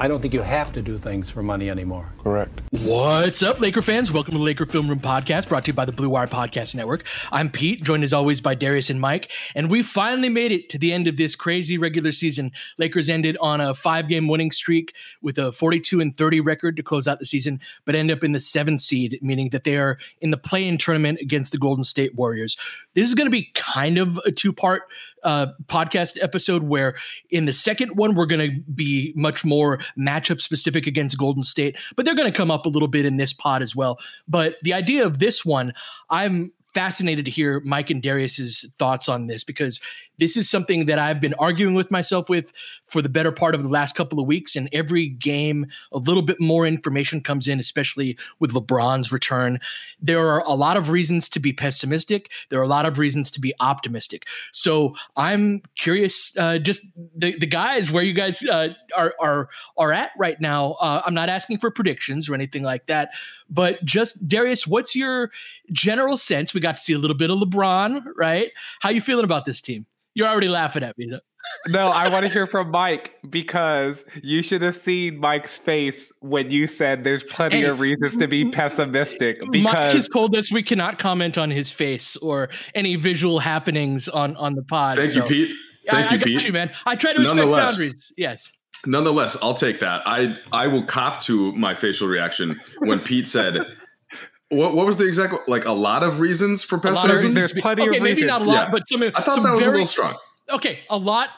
I don't think you have to do things for money anymore. Correct. What's up, Laker fans? Welcome to the Laker Film Room Podcast, brought to you by the Blue Wire Podcast Network. I'm Pete, joined as always by Darius and Mike, and we finally made it to the end of this crazy regular season. Lakers ended on a five-game winning streak with a 42 and 30 record to close out the season, but end up in the seventh seed, meaning that they are in the play-in tournament against the Golden State Warriors. This is going to be kind of a two-part uh, podcast episode where in the second one we're going to be much more matchup specific against Golden State, but they're going to come up a little bit in this pod as well. But the idea of this one, I'm fascinated to hear Mike and Darius's thoughts on this because this is something that I've been arguing with myself with for the better part of the last couple of weeks. And every game, a little bit more information comes in, especially with LeBron's return. There are a lot of reasons to be pessimistic. There are a lot of reasons to be optimistic. So I'm curious, uh, just the, the guys, where you guys uh, are are are at right now. Uh, I'm not asking for predictions or anything like that, but just Darius, what's your general sense? We got to see a little bit of LeBron, right? How you feeling about this team? You're already laughing at me. So. no, I want to hear from Mike because you should have seen Mike's face when you said there's plenty Hey, of reasons to be pessimistic. Because Mike has told us we cannot comment on his face or any visual happenings on on the pod. Thank you, Pete. Thank I, you, I got Pete. you, man. I try to respect boundaries. Yes. Nonetheless, I'll take that. I I will cop to my facial reaction when Pete said, "What what was the exact like? A lot of reasons for of pessimism." reasons There's plenty of okay, maybe not a lot, Yeah. but some. I thought some that was very, a little strong. Okay, a lot.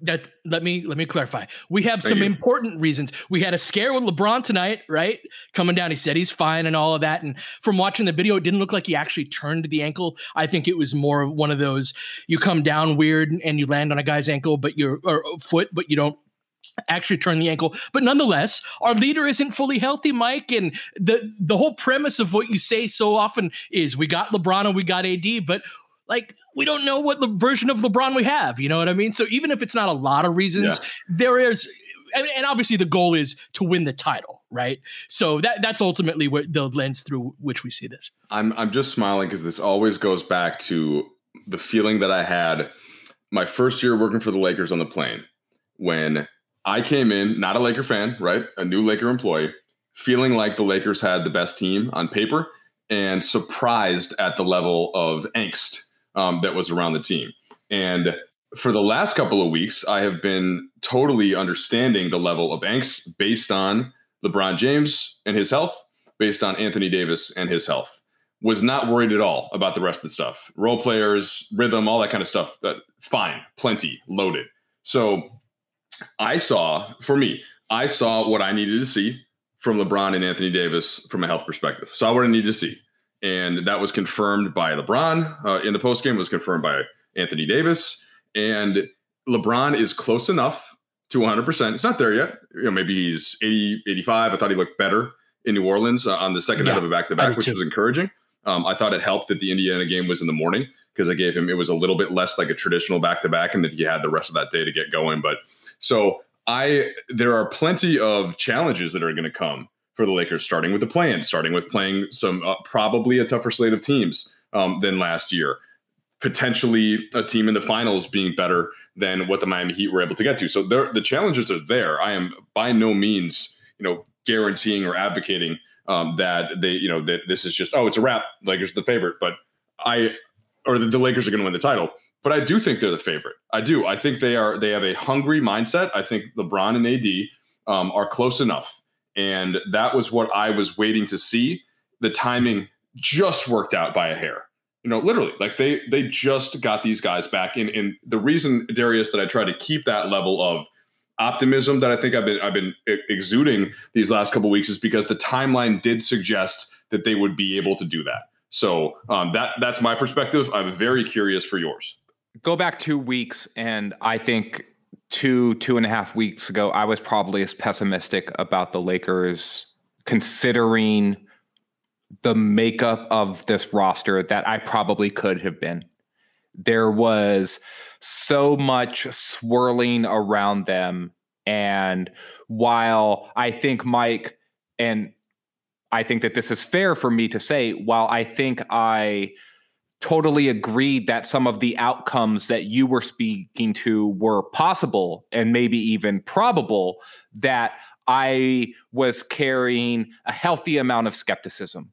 That let me let me clarify. We have Thank some you. important reasons. We had a scare with LeBron tonight, right? Coming down, he said he's fine and all of that. And from watching the video, it didn't look like he actually turned the ankle. I think it was more of one of those you come down weird and you land on a guy's ankle, but you're or foot, but you don't actually turn the ankle. But nonetheless, our leader isn't fully healthy, Mike. And the the whole premise of what you say so often is we got LeBron and we got AD, but like we don't know what the version of LeBron we have. You know what I mean? So even if it's not a lot of reasons, there is. And, and obviously, the goal is to win the title, right? So that that's ultimately what the lens through which we see this. I'm I'm just smiling because this always goes back to the feeling that I had my first year working for the Lakers on the plane when I came in, not a Laker fan, right? A new Laker employee, feeling like the Lakers had the best team on paper and surprised at the level of angst um, that was around the team. And for the last couple of weeks, I have been totally understanding the level of angst based on LeBron James and his health, based on Anthony Davis and his health. Was not worried at all about the rest of the stuff. Role players, rhythm, all that kind of stuff. Fine, plenty, loaded. So I saw, for me, I saw what I needed to see from LeBron and Anthony Davis from a health perspective. Saw what I needed to see. And that was confirmed by LeBron uh, in the postgame, was confirmed by Anthony Davis. And LeBron is close enough to 100%. It's not there yet. You know, maybe he's 80, 85. I thought he looked better in New Orleans uh, on the second yeah, night of a back to back, which too. was encouraging. Um, I thought it helped that the Indiana game was in the morning because I gave him, it was a little bit less like a traditional back to back and that he had the rest of that day to get going. But so I, there are plenty of challenges that are going to come for the Lakers, starting with the plan, starting with playing some uh, probably a tougher slate of teams um, than last year potentially a team in the finals being better than what the Miami Heat were able to get to. So the challenges are there. I am by no means, you know, guaranteeing or advocating um, that they, you know, that this is just oh, it's a wrap. Lakers are the favorite, but I or the, the Lakers are going to win the title. But I do think they're the favorite. I do. I think they are. They have a hungry mindset. I think LeBron and AD um, are close enough, and that was what I was waiting to see. The timing just worked out by a hair you know, literally, like they they just got these guys back in. And the reason, Darius, that I try to keep that level of optimism that I think I've been I've been exuding these last couple weeks is because the timeline did suggest that they would be able to do that. So um, that that's my perspective. I'm very curious for yours. Go back two weeks, and I think two two and a half weeks ago, I was probably as pessimistic about the Lakers, considering the makeup of this roster that I probably could have been. There was so much swirling around them. And while I think Mike, and I think that this is fair for me to say, while I think I totally agreed that some of the outcomes that you were speaking to were possible and maybe even probable, that I was carrying a healthy amount of skepticism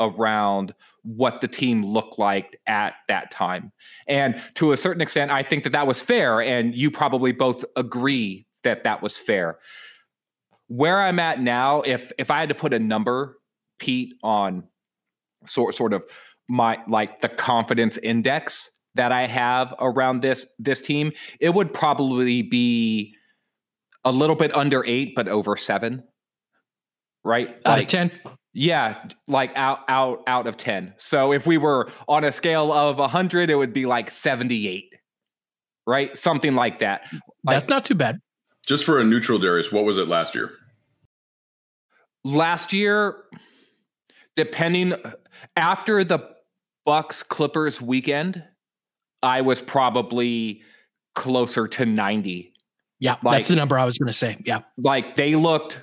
around what the team looked like at that time. And to a certain extent, I think that that was fair. And you probably both agree that that was fair. Where I'm at now, if if I had to put a number, Pete, on sort sort of my like the confidence index that I have around this this team, it would probably be a little bit under eight, but over seven. Right? Out like, of ten. Yeah, like out out out of 10. So if we were on a scale of a 100 it would be like 78. Right? Something like that. Like, That's not too bad. Just for a neutral Darius, what was it last year? Last year depending after the Bucks Clippers weekend, I was probably closer to 90. Yeah, like, that's the number I was going to say. Yeah. Like they looked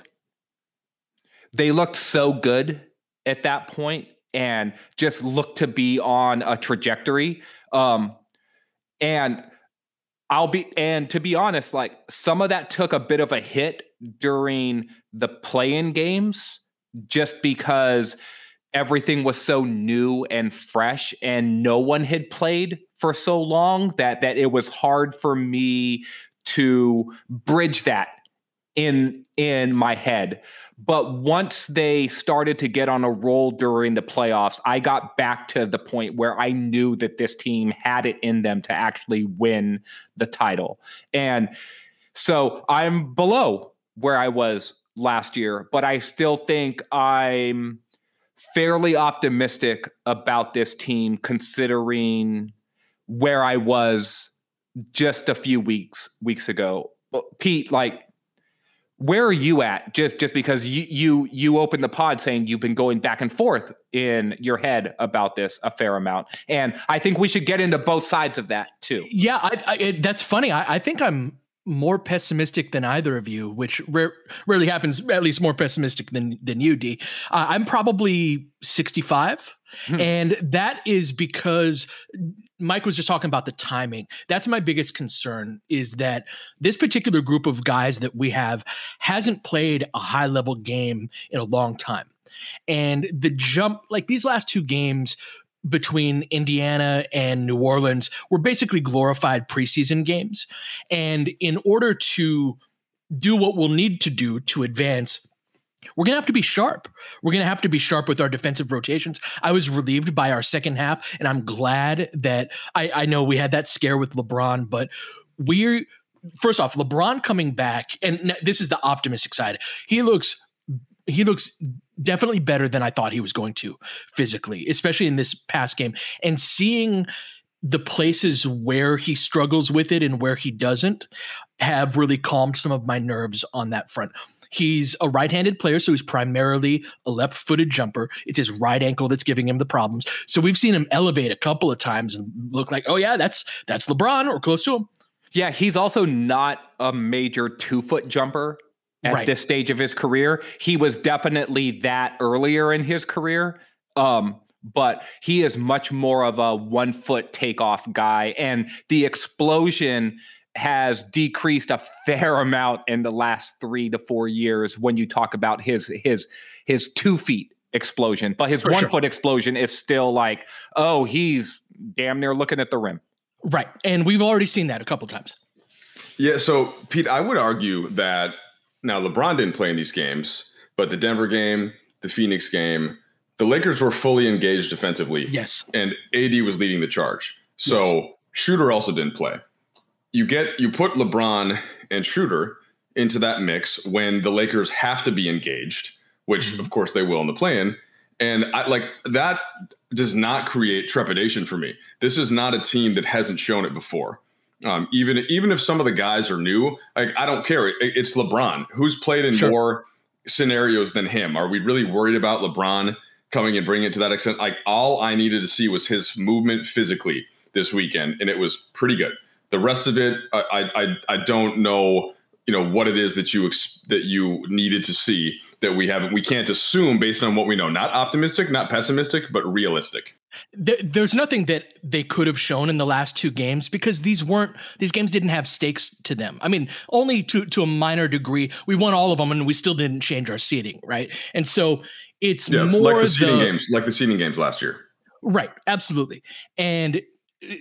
they looked so good at that point and just looked to be on a trajectory. Um, and I'll be, and to be honest, like some of that took a bit of a hit during the play in games just because everything was so new and fresh and no one had played for so long that that it was hard for me to bridge that in in my head. But once they started to get on a roll during the playoffs i got back to the point where i knew that this team had it in them to actually win the title. And so i'm below where i was last year but i still think i'm fairly optimistic about this team considering where i was just a few weeks weeks ago. Pete like where are you at? Just just because you you you opened the pod saying you've been going back and forth in your head about this a fair amount. And i think we should get into both sides of that too. Yeah I, I, it, that's funny. I, I, think i'm more pessimistic than either of you which rare, rarely happens at least more pessimistic than than you d uh, i'm probably 65 Hmm. And that is because Mike was just talking about the timing. That's my biggest concern is that this particular group of guys that we have hasn't played a high level game in a long time. And the jump, like these last two games between Indiana and New Orleans, were basically glorified preseason games. And in order to do what we'll need to do to advance we're going to have to be sharp. We're going to have to be sharp with our defensive rotations. I was relieved by our second half, and I'm glad that I, I know we had that scare with LeBron, but we're first off, LeBron coming back, and this is the optimistic side. He looks he looks definitely better than I thought he was going to physically, especially in this past game. And seeing the places where he struggles with it and where he doesn't have really calmed some of my nerves on that front. He's a right-handed player, so he's primarily a left-footed jumper. It's his right ankle that's giving him the problems. So we've seen him elevate a couple of times and look like, oh yeah, that's that's LeBron or close to him. Yeah, he's also not a major two-foot jumper at right. this stage of his career. He was definitely that earlier in his career. Um, but he is much more of a one foot takeoff guy. And the explosion has decreased a fair amount in the last three to four years when you talk about his his his two feet explosion. But his For one sure. foot explosion is still like, oh, he's damn near looking at the rim. Right. And we've already seen that a couple times. Yeah. So, Pete, I would argue that now LeBron didn't play in these games, but the Denver game, the Phoenix game, the Lakers were fully engaged defensively. Yes. And AD was leading the charge. So yes. Schroeder also didn't play you get you put LeBron and Schroeder into that mix when the Lakers have to be engaged, which mm-hmm. of course they will in the play-in. And I like that does not create trepidation for me. This is not a team that hasn't shown it before. Um, even even if some of the guys are new, like I don't care. It, it's LeBron who's played in sure. more scenarios than him. Are we really worried about LeBron coming and bringing it to that extent? Like all I needed to see was his movement physically this weekend, and it was pretty good. The rest of it, I I I don't know you know what it is that you ex- that you needed to see that we haven't we can't assume based on what we know not optimistic not pessimistic but realistic there's nothing that they could have shown in the last two games because these weren't these games didn't have stakes to them. I mean only to to a minor degree we won all of them and we still didn't change our seating right? And so it's yeah, more like the seating the, games like the seating games last year. Right absolutely. And Uh,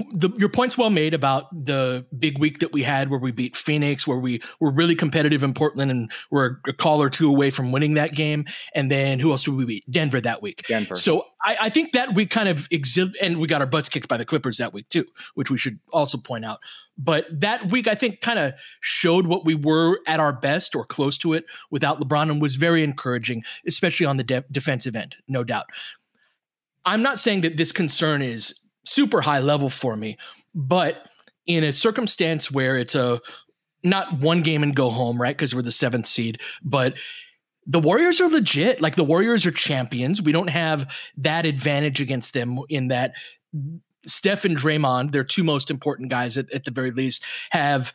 uh, the, your point's well made about the big week that we had where we beat Phoenix, where we were really competitive in Portland and we're a call or two away from winning that game. And then who else did we beat? Denver that week. Denver. So I, I think that we kind of exhibit, and we got our butts kicked by the Clippers that week too, which we should also point out. But that week, I think, kind of showed what we were at our best or close to it without LeBron and was very encouraging, especially on the de- defensive end, no doubt. I'm not saying that this concern is super high level for me. But in a circumstance where it's a not one game and go home, right? Because we're the seventh seed, but the Warriors are legit. Like the Warriors are champions. We don't have that advantage against them in that Steph and Draymond, their two most important guys at, at the very least, have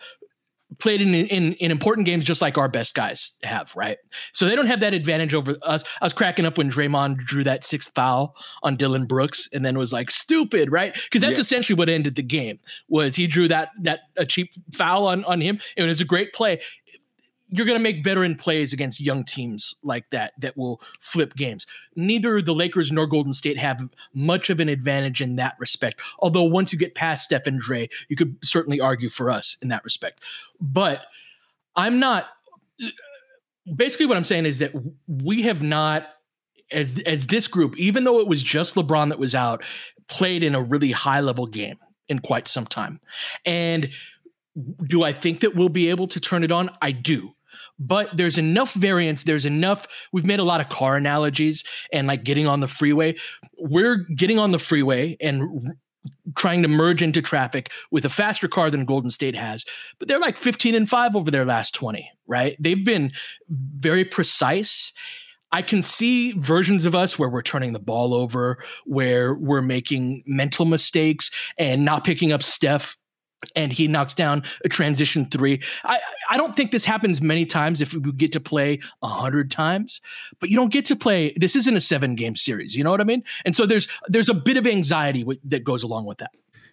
played in, in in important games just like our best guys have, right? So they don't have that advantage over us. I was cracking up when Draymond drew that sixth foul on Dillon Brooks and then was like stupid, right? Because that's yeah. essentially what ended the game. Was he drew that that a cheap foul on on him? It was a great play you're going to make veteran plays against young teams like that that will flip games. Neither the Lakers nor Golden State have much of an advantage in that respect. Although once you get past Steph and Dre, you could certainly argue for us in that respect. But I'm not. Basically, what I'm saying is that we have not, as as this group, even though it was just LeBron that was out, played in a really high level game in quite some time, and do I think that we'll be able to turn it on? I do but there's enough variance. There's enough. We've made a lot of car analogies and like getting on the freeway. We're getting on the freeway and trying to merge into traffic with a faster car than Golden State has, but they're like 15 and 5 over their last 20, right? They've been very precise. I can see versions of us where we're turning the ball over, where we're making mental mistakes and not picking up Steph and he knocks down a transition three. I I don't think this happens many times if we get to play a hundred times, but you don't get to play. This isn't a seven game series. You know what I mean? And so there's there's a bit of anxiety that goes along with that.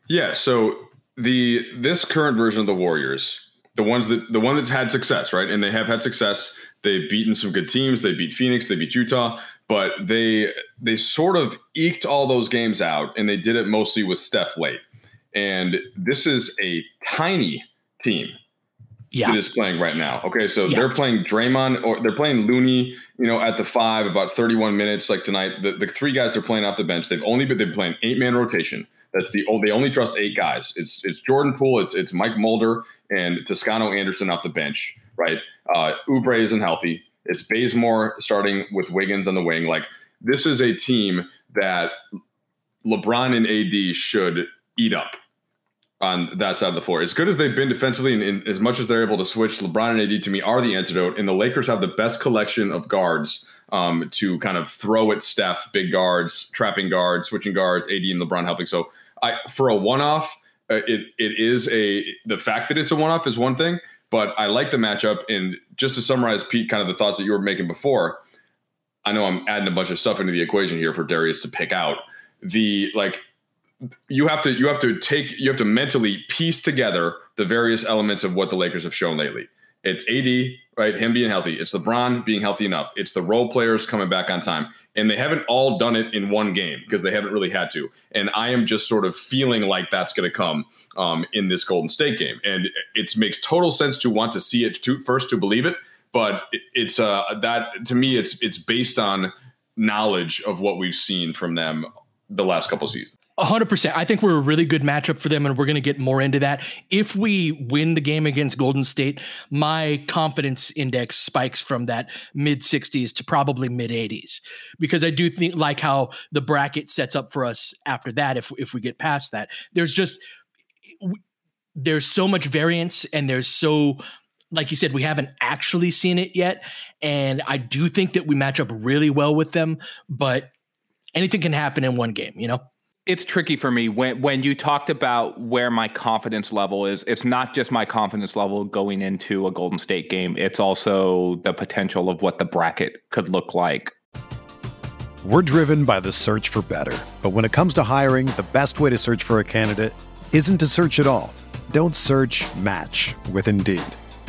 Yeah. So the this current version of the Warriors, the ones that the one that's had success, right? And they have had success. They've beaten some good teams. They beat Phoenix. They beat Utah. But they they sort of eked all those games out, and they did it mostly with Steph late. And this is a tiny team. yeah. that is playing right now. Okay, so Yeah. they're playing Draymond or they're playing Looney, you know, at the five about 31 minutes like tonight. The, the three guys they're playing off the bench, they've only been they've playing eight man rotation. That's the oh, they only trust eight guys. It's it's Jordan Poole, it's it's Mike Mulder and Toscano Anderson off the bench, right? Uh Oubre isn't healthy. It's Bazemore starting with Wiggins on the wing. Like this is a team that LeBron and AD should eat up on that side of the floor. As good as they've been defensively, and, and as much as they're able to switch, LeBron and AD to me are the antidote. And the Lakers have the best collection of guards um, to kind of throw at Steph, big guards, trapping guards, switching guards, AD and LeBron helping. So I for a one-off, uh, it it is a the fact that it's a one-off is one thing, but I like the matchup. And just to summarize, Pete, kind of the thoughts that you were making before. I know I'm adding a bunch of stuff into the equation here for Darius to pick out. The like you have to you have to take you have to mentally piece together the various elements of what the Lakers have shown lately. It's AD, right? Him being healthy. It's LeBron being healthy enough. It's the role players coming back on time. And they haven't all done it in one game because they haven't really had to. And I am just sort of feeling like that's going to come um, in this Golden State game. And it makes total sense to want to see it to, first to believe it. But it- it's uh, that to me, it's it's based on knowledge of what we've seen from them the last couple seasons. A hundred percent. I think we're a really good matchup for them, and we're going to get more into that. If we win the game against Golden State, my confidence index spikes from that mid 60s to probably mid 80s, because I do think like how the bracket sets up for us after that. If if we get past that, there's just there's so much variance, and there's so like you said, we haven't actually seen it yet, and I do think that we match up really well with them, but anything can happen in one game, you know. it's tricky for me when when you talked about where my confidence level is it's not just my confidence level going into a golden state game it's also the potential of what the bracket could look like We're driven by the search for better. But when it comes to hiring, the best way to search for a candidate isn't to search at all. Don't search match with Indeed.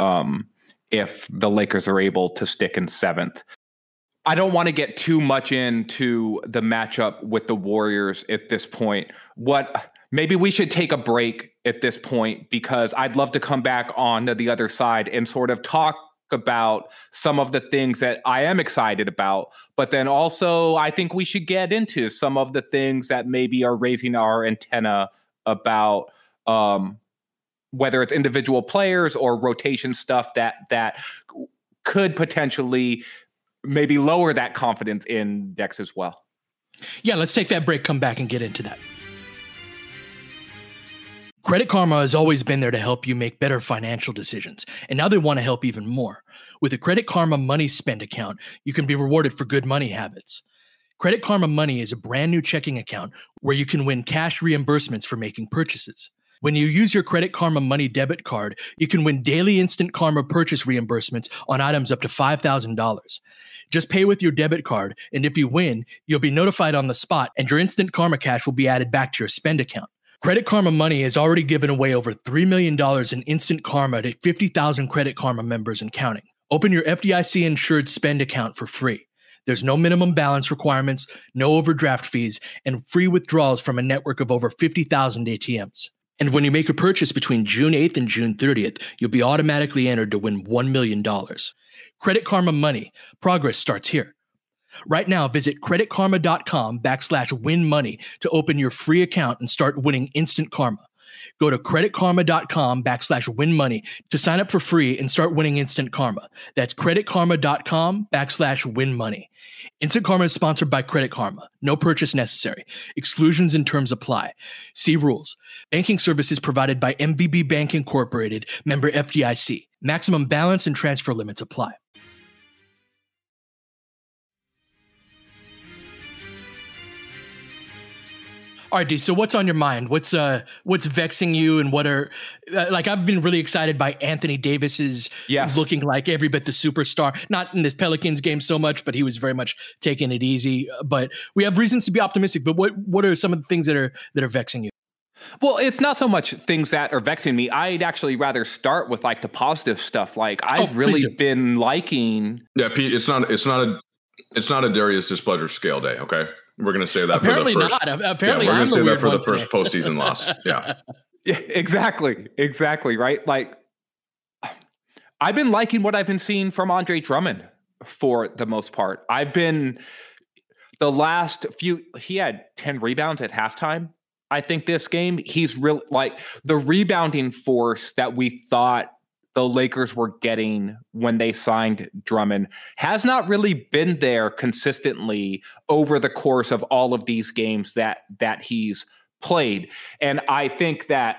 Um, if the Lakers are able to stick in seventh. I don't want to get too much into the matchup with the Warriors at this point. What maybe we should take a break at this point because I'd love to come back on the other side and sort of talk about some of the things that I am excited about, but then also I think we should get into some of the things that maybe are raising our antenna about um, whether it's individual players or rotation stuff that that could potentially maybe lower that confidence index as well. Yeah, let's take that break, come back, and get into that. Credit Karma has always been there to help you make better financial decisions, and now they want to help even more. With a Credit Karma Money Spend account, you can be rewarded for good money habits. Credit Karma Money is a brand new checking account where you can win cash reimbursements for making purchases. When you use your Credit Karma Money debit card, you can win daily instant Karma purchase reimbursements on items up to $5,000. Just pay with your debit card, and if you win, you'll be notified on the spot, and your instant Karma cash will be added back to your spend account. Credit Karma Money has already given away over $3 million in instant Karma to 50,000 Credit Karma members and counting. Open your FDIC insured spend account for free. There's no minimum balance requirements, no overdraft fees, and free withdrawals from a network of over 50,000 ATMs. And when you make a purchase between June 8th and June 30th, you'll be automatically entered to win $1 million. Credit Karma Money. Progress starts here. Right now, visit creditkarma.com backslash win money to open your free account and start winning instant karma. Go to creditkarma.com backslash win money to sign up for free and start winning instant karma. That's creditkarma.com backslash win money. Instant Karma is sponsored by Credit Karma. No purchase necessary. Exclusions and terms apply. See rules. Banking services provided by MVB Bank Incorporated, member FDIC. Maximum balance and transfer limits apply. All right, D. So what's on your mind? What's uh what's vexing you, and what are uh, like? I've been really excited by Anthony Davis's Yes. looking like every bit the superstar. Not in this Pelicans game so much, but he was very much taking it easy. But we have reasons to be optimistic. But what what are some of the things that are that are vexing you? Well, it's not so much things that are vexing me. I'd actually rather start with like the positive stuff. Like I've please really do. been liking. Yeah, Pete, it's not it's not a it's not a Darius displeasure scale day. Okay, we're gonna say that Apparently for the first, not. Apparently, yeah, we're gonna say that for the one first today. postseason loss. Yeah, Yeah, exactly, exactly. Right. Like I've been liking what I've been seeing from Andre Drummond for the most part. I've been the last few. He had ten rebounds at halftime. I think this game he's real like the rebounding force that we thought the Lakers were getting when they signed Drummond has not really been there consistently over the course of all of these games that that he's played. And I think that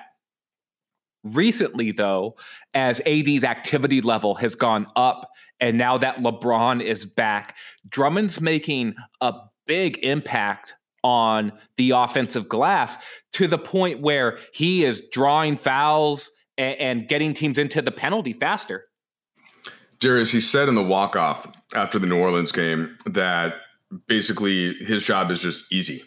recently though as AD's activity level has gone up and now that LeBron is back, Drummond's making a big impact on the offensive glass to the point where he is drawing fouls and, and getting teams into the penalty faster. Darius, he said in the walk off after the New Orleans game that basically his job is just easy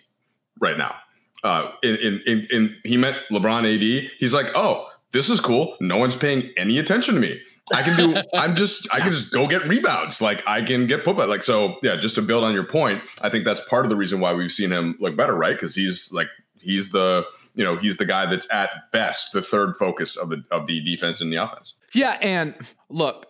right now. Uh, in, in, in, in he met LeBron AD. He's like, oh, this is cool. No one's paying any attention to me. I can do. I'm just. I can just go get rebounds. Like I can get put back. Like so. Yeah. Just to build on your point, I think that's part of the reason why we've seen him look better, right? Because he's like he's the you know he's the guy that's at best the third focus of the of the defense and the offense. Yeah, and look,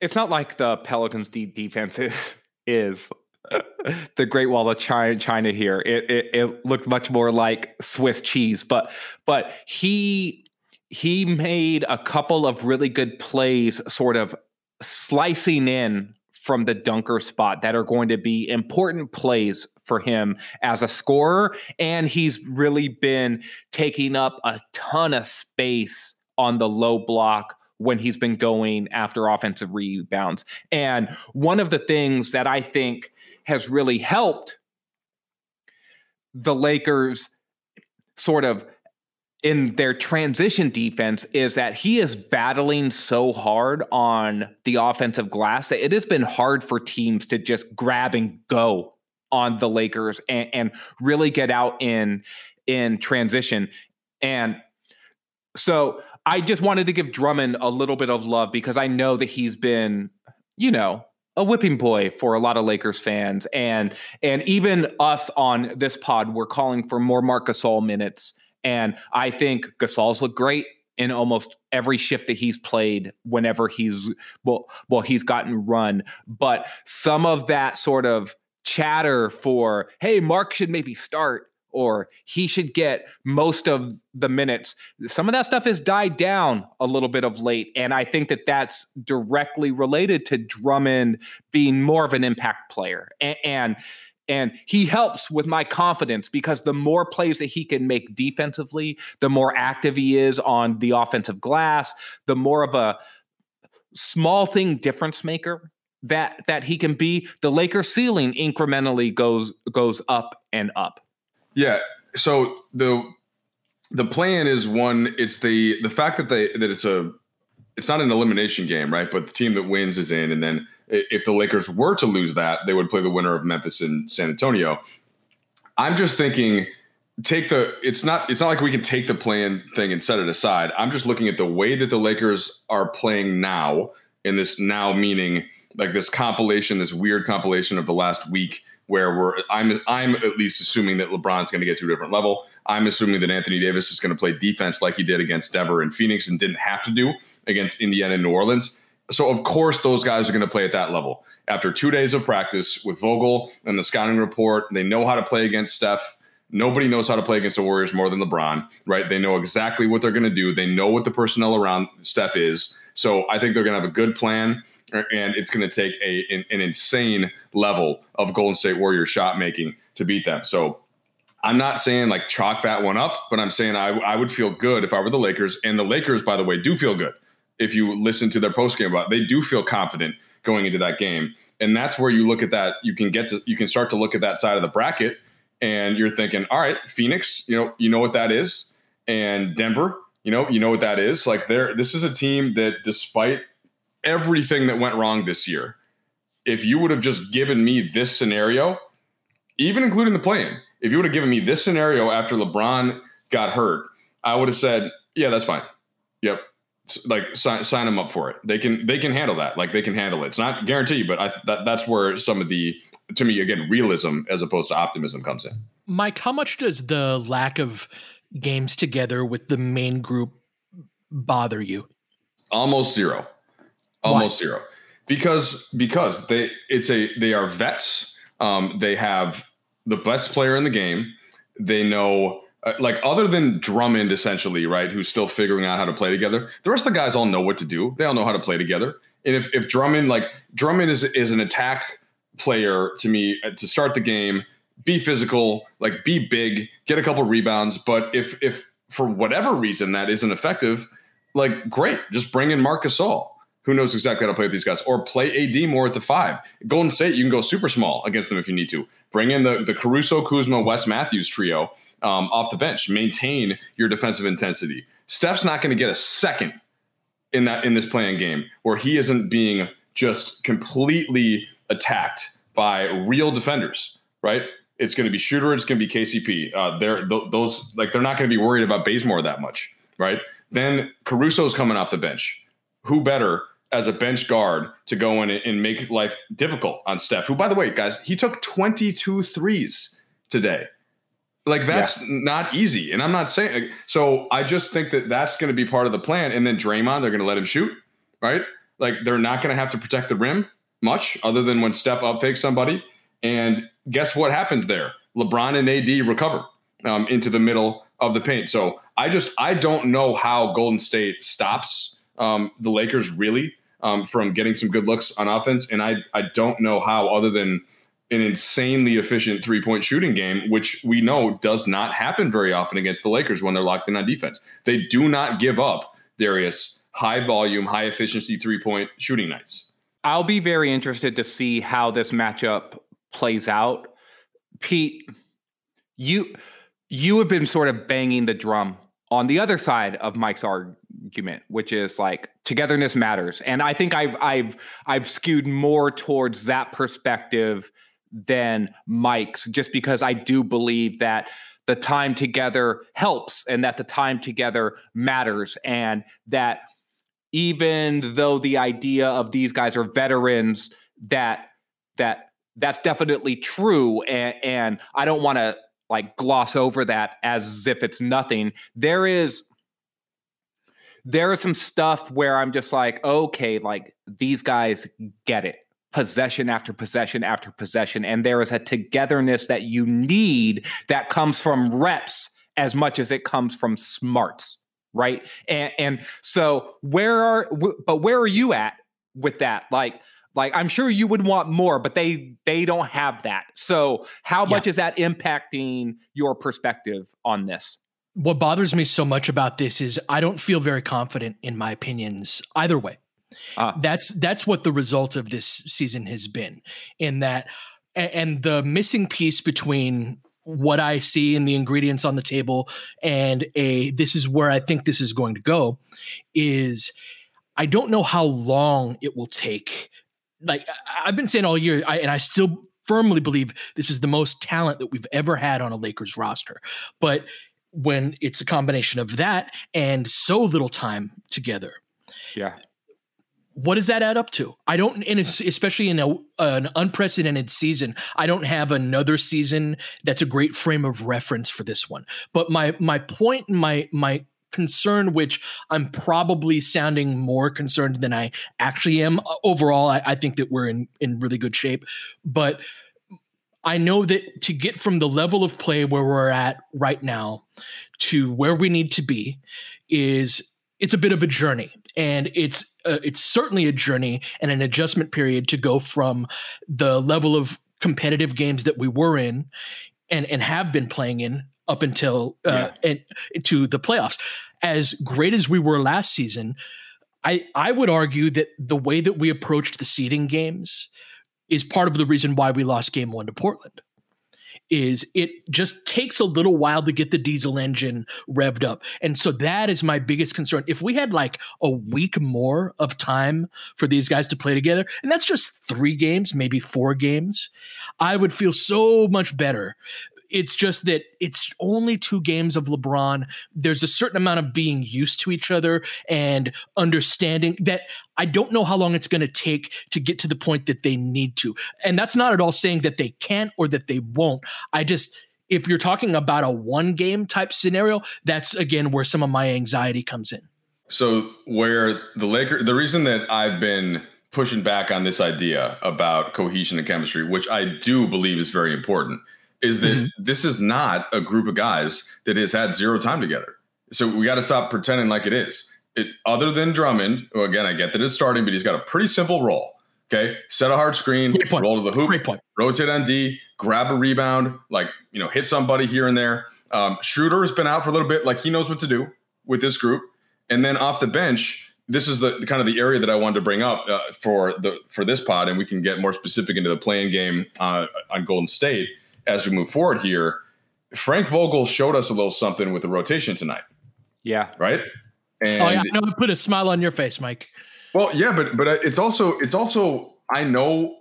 it's not like the Pelicans' de- defense is is the Great Wall of China, China here. It, it it looked much more like Swiss cheese, but but he he made a couple of really good plays, sort of slicing in from the dunker spot that are going to be important plays for him as a scorer. And he's really been taking up a ton of space on the low block when he's been going after offensive rebounds. And one of the things that I think has really helped the Lakers sort of in their transition defense is that he is battling so hard on the offensive glass that it has been hard for teams to just grab and go on the Lakers and, and really get out in in transition. And so I just wanted to give Drummond a little bit of love because I know that he's been, you know, a whipping boy for a lot of Lakers fans, and and even us on this pod, we're calling for more Marc Gasol minutes, and I think Gasol's looked great in almost every shift that he's played whenever he's well well he's gotten run, but some of that sort of chatter for hey Marc should maybe start or he should get most of the minutes. Some of that stuff has died down a little bit of late. And I think that that's directly related to Drummond being more of an impact player. And, and, and he helps with my confidence because the more plays that he can make defensively, the more active he is on the offensive glass, the more of a small thing difference maker that that he can be the Lakers ceiling incrementally goes goes up and up. Yeah. So the the plan is one. It's the the fact that they that it's a it's not an elimination game, right? But the team that wins is in, and then if the Lakers were to lose that, they would play the winner of Memphis and San Antonio. I'm just thinking, take the. It's not. It's not like we can take the plan thing and set it aside. I'm just looking at the way that the Lakers are playing now. In this now meaning like this compilation, this weird compilation of the last week where we're I'm I'm at least assuming that LeBron's going to get to a different level. I'm assuming that Anthony Davis is going to play defense like he did against Denver and Phoenix and didn't have to do against Indiana and New Orleans. So of course those guys are going to play at that level. After 2 days of practice with Vogel and the scouting report, they know how to play against Steph Nobody knows how to play against the Warriors more than LeBron, right? They know exactly what they're going to do. They know what the personnel around Steph is. So I think they're going to have a good plan, and it's going to take a an, an insane level of Golden State Warriors shot making to beat them. So I'm not saying like chalk that one up, but I'm saying I, I would feel good if I were the Lakers. And the Lakers, by the way, do feel good. If you listen to their post game about, they do feel confident going into that game, and that's where you look at that. You can get to you can start to look at that side of the bracket and you're thinking, all right, Phoenix, you know, you know what that is, and Denver, you know, you know what that is. Like there, this is a team that, despite everything that went wrong this year, if you would have just given me this scenario, even including the play-in, if you would have given me this scenario after LeBron got hurt, I would have said, yeah, that's fine. Yep, like sign, sign them up for it. They can they can handle that. Like they can handle it. It's not guaranteed, but I that that's where some of the to me again realism as opposed to optimism comes in. Mike, how much does the lack of games together with the main group bother you? Almost zero. Almost Why? zero. Because because they it's a they are vets. Um, they have the best player in the game. They know uh, like other than Drummond, essentially, right, who's still figuring out how to play together. The rest of the guys all know what to do. They all know how to play together. And if if Drummond, like Drummond, is is an attack player to me uh, to start the game, be physical, like be big, get a couple rebounds. But if if for whatever reason that isn't effective, like great, just bring in Marc Gasol. who knows exactly how to play with these guys, or play AD more at the five. Golden State, you can go super small against them if you need to. Bring in the, the Caruso, Kuzma, Wes Matthews trio um, off the bench. Maintain your defensive intensity. Steph's not going to get a second in that in this play-in game where he isn't being just completely attacked by real defenders, right? It's going to be Schroeder. It's going to be KCP. Uh, they're th- those like they're not going to be worried about Bazemore that much, right? Then Caruso's coming off the bench. Who better as a bench guard to go in and make life difficult on Steph, who, by the way, guys, he took 22 threes today. Like, that's yeah. not easy. And I'm not saying so. I just think that that's going to be part of the plan. And then Draymond, they're going to let him shoot, right? Like, they're not going to have to protect the rim much other than when Steph up fakes somebody. And guess what happens there? LeBron and AD recover um, into the middle of the paint. So I just, I don't know how Golden State stops um, the Lakers really um, from getting some good looks on offense. And I, I don't know how, other than an insanely efficient three point shooting game, which we know does not happen very often against the Lakers when they're locked in on defense. They do not give up, Darius, high volume, high efficiency three point shooting nights. I'll be very interested to see how this matchup plays out. Pete, you you have been sort of banging the drum on the other side of Mike's argument, which is like togetherness matters. And I think I've I've I've skewed more towards that perspective than Mike's, just because I do believe that the time together helps and that the time together matters and that even though the idea of these guys are veterans that that that's definitely true and, and i don't want to like gloss over that as if it's nothing. There is there is some stuff where I'm just like, okay, like these guys get it. Possession after possession after possession. And there is a togetherness that you need that comes from reps as much as it comes from smarts. Right. And, and so where are, but where are you at with that? Like, like I'm sure you would want more, but they they don't have that. So how yeah. much is that impacting your perspective on this? What bothers me so much about this is I don't feel very confident in my opinions either way. Uh, that's that's what the result of this season has been. In that, and the missing piece between what I see in the ingredients on the table and a this is where I think this is going to go is I don't know how long it will take like I've been saying all year, I, and I still firmly believe this is the most talent that we've ever had on a Lakers roster. But when it's a combination of that and so little time together, yeah, what does that add up to? I don't, and especially in a, an unprecedented season. I don't have another season that's a great frame of reference for this one. But my my point, my my concern, which I'm probably sounding more concerned than I actually am. Uh, overall, I, I think that we're in in really good shape, but I know that to get from the level of play where we're at right now to where we need to be is it's a bit of a journey and it's uh, it's certainly a journey and an adjustment period to go from the level of competitive games that we were in and and have been playing in up until uh, yeah. and to the playoffs. As great as we were last season, I I would argue that the way that we approached the seeding games is part of the reason why we lost game 1 to Portland is it just takes a little while to get the diesel engine revved up. And so that is my biggest concern. If we had like a week more of time for these guys to play together, and that's just three games, maybe four games, I would feel so much better it's just that it's only two games of LeBron. There's a certain amount of being used to each other and understanding that I don't know how long it's going to take to get to the point that they need to. And that's not at all saying that they can't or that they won't. I just, if you're talking about a one game type scenario, that's again where some of my anxiety comes in. So, where the Lakers, the reason that I've been pushing back on this idea about cohesion and chemistry, which I do believe is very important is that mm-hmm. this is not a group of guys that has had zero time together. So we got to stop pretending like it is. It other than Drummond, well, again, I get that it's starting, but he's got a pretty simple role. Okay, set a hard screen, roll to the hoop, rotate on D, grab a rebound, like you know, hit somebody here and there. Um, Schroeder has been out for a little bit, like he knows what to do with this group. And then off the bench, this is the kind of the area that I wanted to bring up uh, for the for this pod, and we can get more specific into the play-in game uh, on Golden State as we move forward here, Frank Vogel showed us a little something with the rotation tonight. Yeah. Right. And oh yeah, no, put a smile on your face, Mike. Well, yeah, but but it's also it's also I know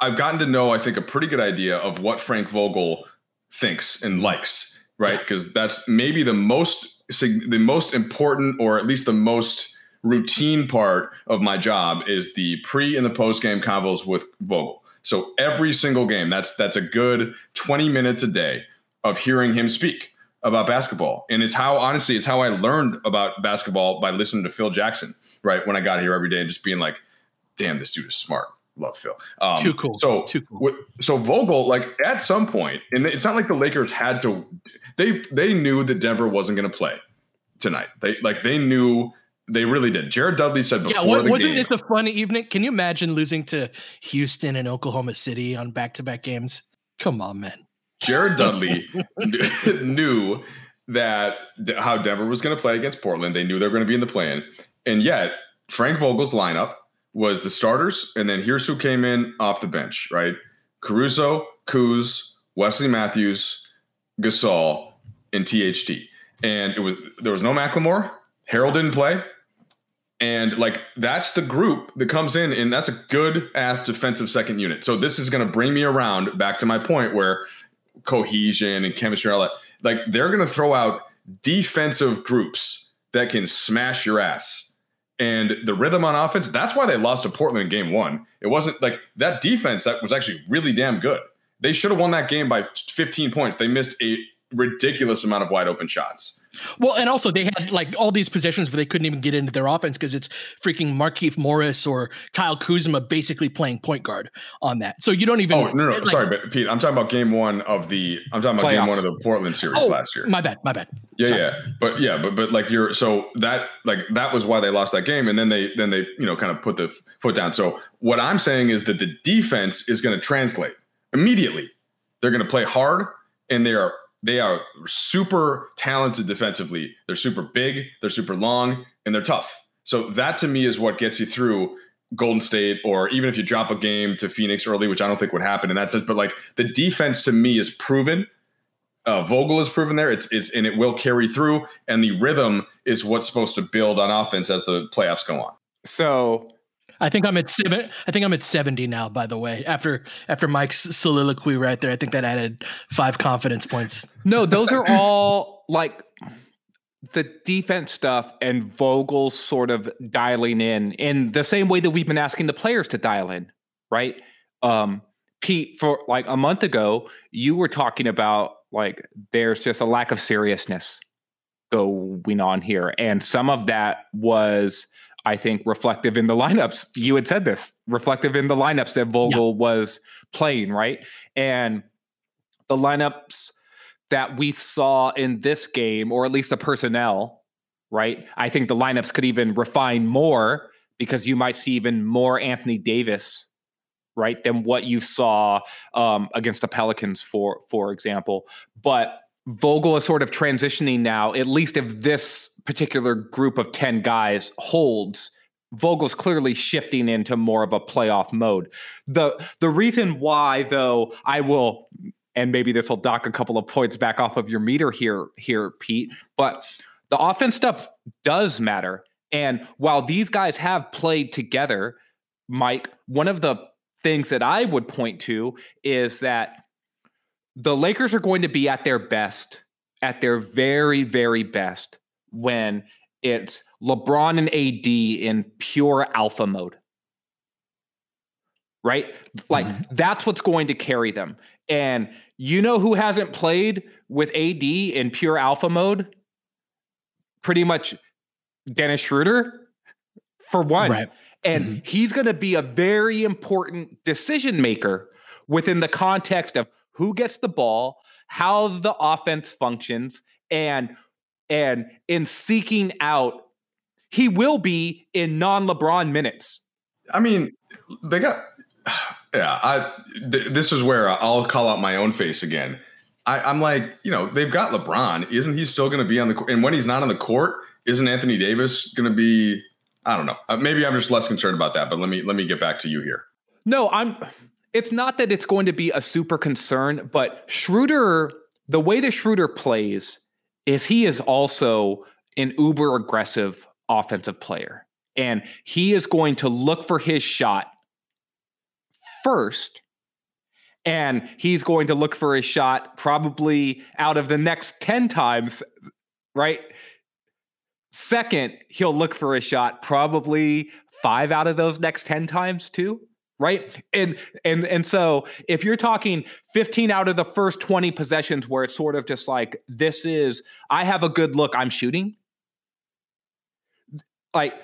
I've gotten to know I think a pretty good idea of what Frank Vogel thinks and likes, right? Because yeah. that's maybe the most the most important or at least the most routine part of my job is the pre and the post game convos with Vogel. So every single game, that's that's a good 20 minutes a day of hearing him speak about basketball. And it's how honestly, it's how I learned about basketball by listening to Phil Jackson, right? When I got here every day and just being like, damn, this dude is smart. Love Phil. Um, Too cool. So, Too cool. so Vogel, like at some point, and it's not like the Lakers had to. They they knew that Denver wasn't going to play tonight. They like they knew they really did. Jared Dudley said before yeah, wasn't game, this a fun evening? Can you imagine losing to Houston and Oklahoma City on back-to-back games? Come on, man. Jared Dudley knew that how Denver was going to play against Portland. They knew they were going to be in the plan, and yet Frank Vogel's lineup was the starters, and then here's who came in off the bench: right, Caruso, Kuz, Wesley Matthews, Gasol, and THT. And it was there was no McLemore. Harold didn't play. And like that's the group that comes in, and that's a good ass defensive second unit. So this is going to bring me around back to my point where cohesion and chemistry, all that. Like they're going to throw out defensive groups that can smash your ass. And the rhythm on offense, that's why they lost to Portland in game one. It wasn't like that defense that was actually really damn good. They should have won that game by 15 points. They missed a ridiculous amount of wide open shots. Well, and also they had like all these positions where they couldn't even get into their offense because it's freaking Markieff Morris or Kyle Kuzma basically playing point guard on that. So you don't even. Oh no, no, like, sorry, but Pete, I'm talking about game one of the. I'm talking about playoffs. game one of the Portland series oh, last year. My bad, my bad. Yeah, sorry. yeah, but yeah, but but like you're so that like that was why they lost that game, and then they then they you know kind of put the foot down. So what I'm saying is that the defense is going to translate immediately. They're going to play hard, and they are they are super talented defensively. They're super big, they're super long, and they're tough. So that to me is what gets you through Golden State, or even if you drop a game to Phoenix early, which I don't think would happen in that sense. But like the defense to me is proven. Uh, Vogel is proven there. It's it's and it will carry through, and the rhythm is what's supposed to build on offense as the playoffs go on. So I think I'm at seven. I think I'm at seventy now. By the way, after after Mike's soliloquy right there, I think that added five confidence points. No, those are all like the defense stuff and Vogel's sort of dialing in in the same way that we've been asking the players to dial in, right? Um, Pete, for like a month ago, you were talking about like there's just a lack of seriousness going on here, and some of that was I think, reflective in the lineups. You had said this reflective in the lineups that Vogel yeah. was playing, right? And the lineups that we saw in this game, or at least the personnel, right? I think the lineups could even refine more because you might see even more Anthony Davis, right, than what you saw um, against the Pelicans, for for example. But Vogel is sort of transitioning now, at least if this particular group of 10 guys holds. Vogel's clearly shifting into more of a playoff mode. The the reason why though I will and maybe this will dock a couple of points back off of your meter here here Pete, but the offense stuff does matter. And while these guys have played together, Mike, one of the things that I would point to is that the Lakers are going to be at their best, at their very, very best, when it's LeBron and AD in pure alpha mode. Right? Like mm-hmm. that's what's going to carry them. And you know who hasn't played with AD in pure alpha mode? Pretty much Dennis Schroeder, for one. Right. And mm-hmm. he's going to be a very important decision maker within the context of who gets the ball, how the offense functions, and and in seeking out, he will be in non-LeBron minutes. I mean, they got yeah. I th- this is where I'll call out my own face again. I, am like, you know, they've got LeBron. Isn't he still going to be on the court? And when he's not on the court, isn't Anthony Davis going to be? I don't know. Uh, maybe I'm just less concerned about that. But let me let me get back to you here. No, I'm it's not that it's going to be a super concern, but Schroeder, the way that Schroeder plays is he is also an uber aggressive offensive player. And he is going to look for his shot first. And he's going to look for his shot probably out of the next 10 times, right? Second, he'll look for a shot probably five out of those next 10 times too right? And and and so if you're talking 15 out of the first 20 possessions where it's sort of just like this is i have a good look i'm shooting. Like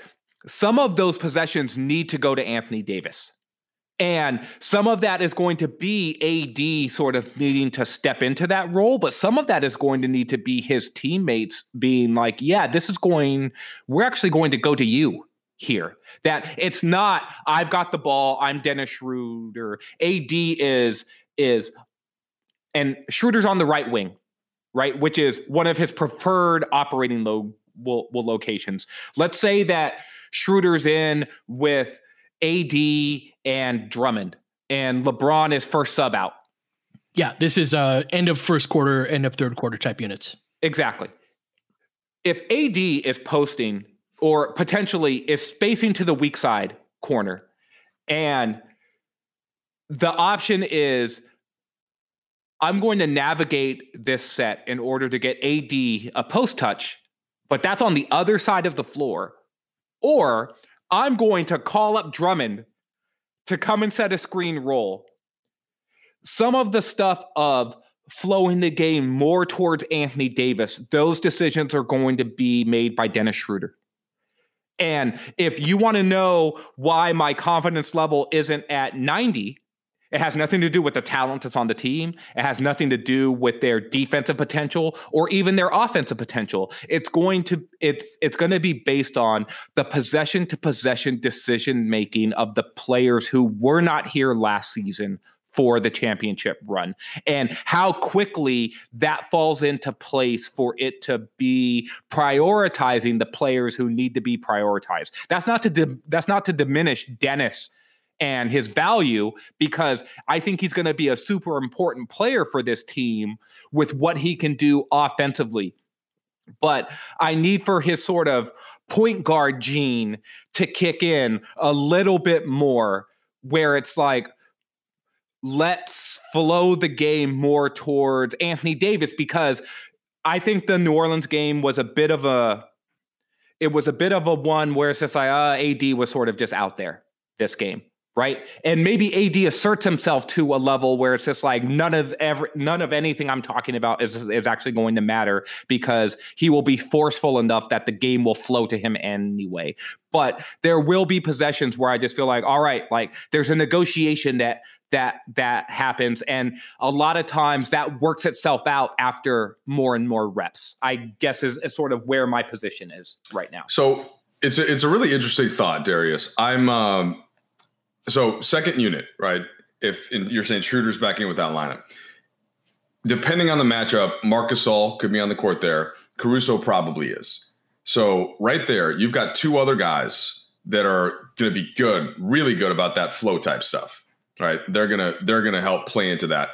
some of those possessions need to go to anthony davis. And some of that is going to be AD sort of needing to step into that role, but some of that is going to need to be his teammates being like, yeah, this is going, we're actually going to go to you here. That it's not I've got the ball, I'm Dennis Schroeder. AD is is and Schroeder's on the right wing, right, which is one of his preferred operating low will locations. Let's say that Schroeder's in with AD and Drummond and LeBron is first sub out. Yeah, this is uh end of first quarter, end of third quarter type units. Exactly. If AD is posting or potentially is spacing to the weak side corner. And the option is I'm going to navigate this set in order to get AD a post touch, but that's on the other side of the floor. Or I'm going to call up Drummond to come and set a screen roll. Some of the stuff of flowing the game more towards Anthony Davis, those decisions are going to be made by Dennis Schroeder. And if you want to know why my confidence level isn't at 90, it has nothing to do with the talent that's on the team. It has nothing to do with their defensive potential or even their offensive potential. It's going to it's it's going to be based on the possession to possession decision making of the players who were not here last season for the championship run and how quickly that falls into place for it to be prioritizing the players who need to be prioritized that's not to di- that's not to diminish Dennis and his value because I think he's going to be a super important player for this team with what he can do offensively. But I need for his sort of point guard gene to kick in a little bit more where it's like let's flow the game more towards Anthony Davis because I think the New Orleans game was a bit of a it was a bit of a one where it's just like uh, AD was sort of just out there this game. Right? And maybe AD asserts himself to a level where it's just like none of every none of anything I'm talking about is is actually going to matter because he will be forceful enough that the game will flow to him anyway. But there will be possessions where I just feel like, all right, like there's a negotiation that that that happens, and a lot of times that works itself out after more and more reps. I guess is, is sort of where my position is right now. So it's a, it's a really interesting thought, Darius. I'm um, so second unit, right? If you're saying Schroeder's back in with that lineup, depending on the matchup, Marc Gasol could be on the court there. Caruso probably is. So right there, you've got two other guys that are going to be good, really good about that flow type stuff. Right? They're gonna they're gonna help play into that.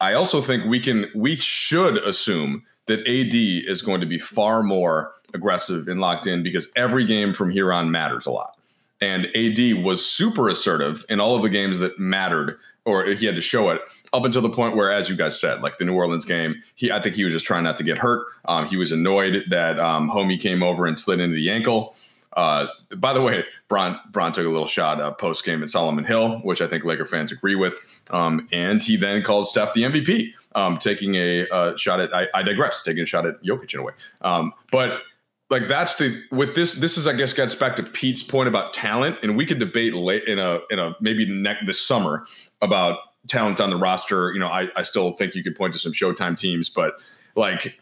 I also think we can we should assume that AD is going to be far more aggressive and locked in because every game from here on matters a lot. And AD was super assertive in all of the games that mattered, or he had to show it up until the point where, as you guys said, like the New Orleans game, he I think he was just trying not to get hurt. Um, he was annoyed that um, Homie came over and slid into the ankle. Uh, by the way, Bron Bron took a little shot uh, post game at Solomon Hill, which I think Laker fans agree with. Um, and he then called Steph the MVP, um, taking a uh, shot at I, I, digress, taking a shot at Jokic in a way. Um, but like that's the with this this is I guess gets back to Pete's point about talent, and we could debate late in a in a maybe next this summer about talent on the roster. You know, I I still think you could point to some Showtime teams, but like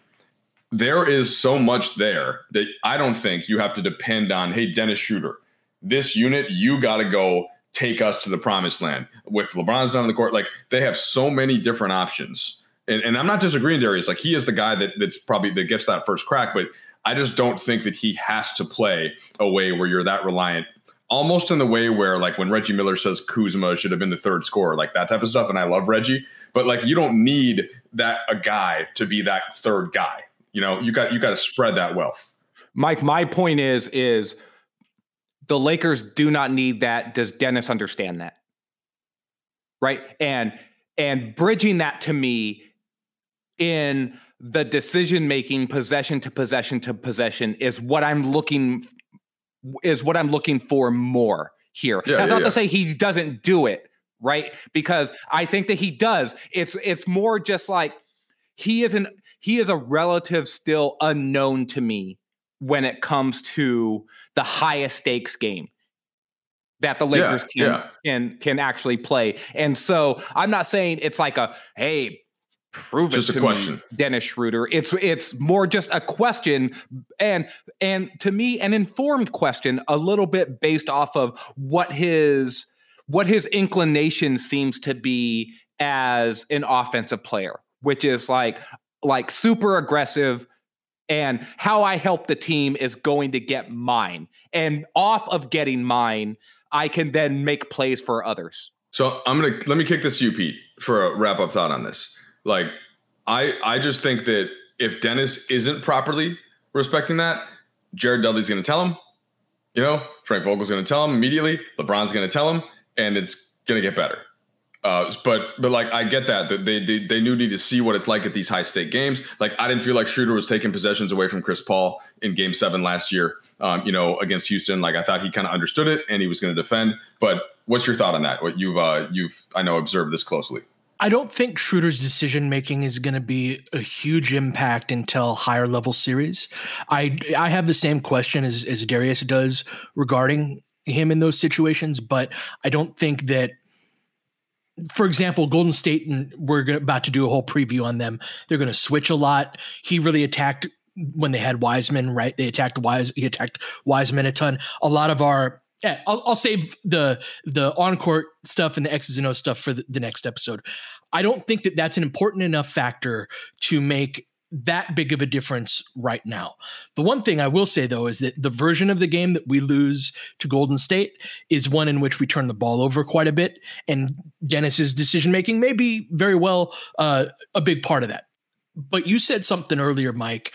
there is so much there that I don't think you have to depend on. Hey, Dennis Schroeder, this unit you got to go take us to the promised land with LeBron's on the court. Like they have so many different options. And, and I'm not disagreeing, Darius. Like he is the guy that that's probably that gets that first crack, but I just don't think that he has to play a way where you're that reliant. Almost in the way where, like, when Reggie Miller says Kuzma should have been the third scorer, like that type of stuff. And I love Reggie, but like, you don't need that a guy to be that third guy. You know, you got you got to spread that wealth. Mike, my point is is the Lakers do not need that. Does Dennis understand that? Right, and and bridging that to me in the decision making possession to possession to possession is what I'm looking is what I'm looking for more here. Yeah, That's yeah, not yeah. to say he doesn't do it, right? Because I think that he does. It's it's more just like he is an he is a relative still unknown to me when it comes to the highest stakes game that the Lakers can can can actually play. And so I'm not saying it's like a hey prove just it to question. me, Dennis Schroeder. It's it's more just a question, and and to me, an informed question, a little bit based off of what his what his inclination seems to be as an offensive player, which is like like super aggressive. And how I help the team is going to get mine. And off of getting mine, I can then make plays for others. So I'm gonna let me kick this to you, Pete, for a wrap up thought on this. Like I I just think that if Dennis isn't properly respecting that, Jared Dudley's going to tell him. You know, Frank Vogel's going to tell him immediately. LeBron's going to tell him, and it's going to get better. Uh, but but like I get that that they, they they knew need to see what it's like at these high stake games. Like I didn't feel like Schroeder was taking possessions away from Chris Paul in Game Seven last year. Um, you know against Houston. Like I thought he kind of understood it and he was going to defend. But what's your thought on that? What you've uh, you've I know observed this closely. I don't think Schroeder's decision making is going to be a huge impact until higher level series. I I have the same question as as Darius does regarding him in those situations, but I don't think that. For example, Golden State, and we're about to do a whole preview on them. They're going to switch a lot. He really attacked when they had Wiseman, right? They attacked Wise. He attacked Wiseman a ton. A lot of our yeah, I'll, I'll save the the on court stuff and the X's and O's stuff for the, the next episode. I don't think that that's an important enough factor to make that big of a difference right now. The one thing I will say though is that the version of the game that we lose to Golden State is one in which we turn the ball over quite a bit, and Dennis's decision making may be very well uh, a big part of that. But you said something earlier, Mike,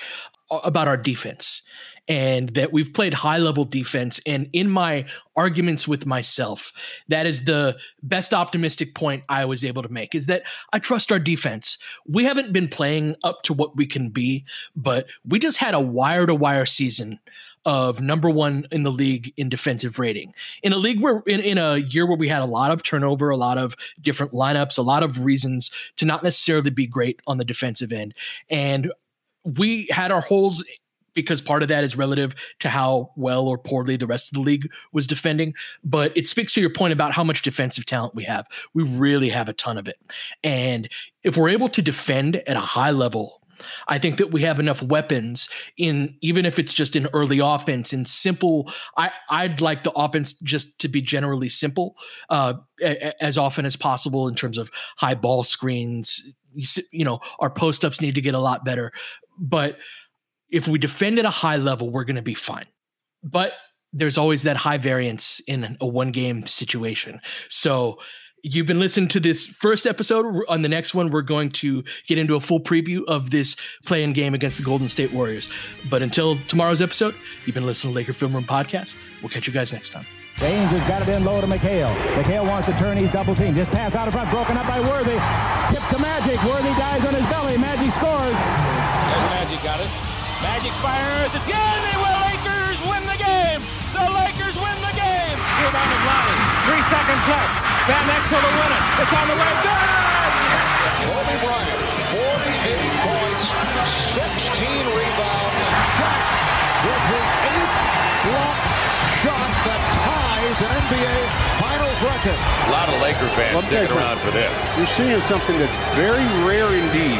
about our defense, and that we've played high level defense. And in my arguments with myself, that is the best optimistic point I was able to make is that I trust our defense. We haven't been playing up to what we can be, but we just had a wire to wire season of number one in the league in defensive rating. In a league where, in, in a year where we had a lot of turnover, a lot of different lineups, a lot of reasons to not necessarily be great on the defensive end. And we had our holes because part of that is relative to how well or poorly the rest of the league was defending. But it speaks to your point about how much defensive talent we have. We really have a ton of it. And if we're able to defend at a high level I think that we have enough weapons in even if it's just an early offense in simple. I I'd like the offense just to be generally simple uh, a, as often as possible in terms of high ball screens. You, you know, our post ups need to get a lot better, but if we defend at a high level, we're going to be fine. But there's always that high variance in a one game situation. So You've been listening to this first episode. On the next one, we're going to get into a full preview of this play-in game against the Golden State Warriors. But until tomorrow's episode, you've been listening to Laker Film Room Podcast. We'll catch you guys next time. James has got it in low to McHale. McHale wants to turn. He's double team. Just pass out of front. Broken up by Worthy. Tip to Magic. Worthy dies on his belly. Magic Magic fires. Again, they will. Lakers win the game. The Lakers win the game. Rebound of Lonnie. Three seconds left. Van Exel to the winner. It's on the way. Good! Kobe Bryant, 48 points, 16 rebounds. Shot with his eighth block shot that ties an NBA Finals record. A lot of Laker fans sticking around for this. You're seeing something that's very rare indeed.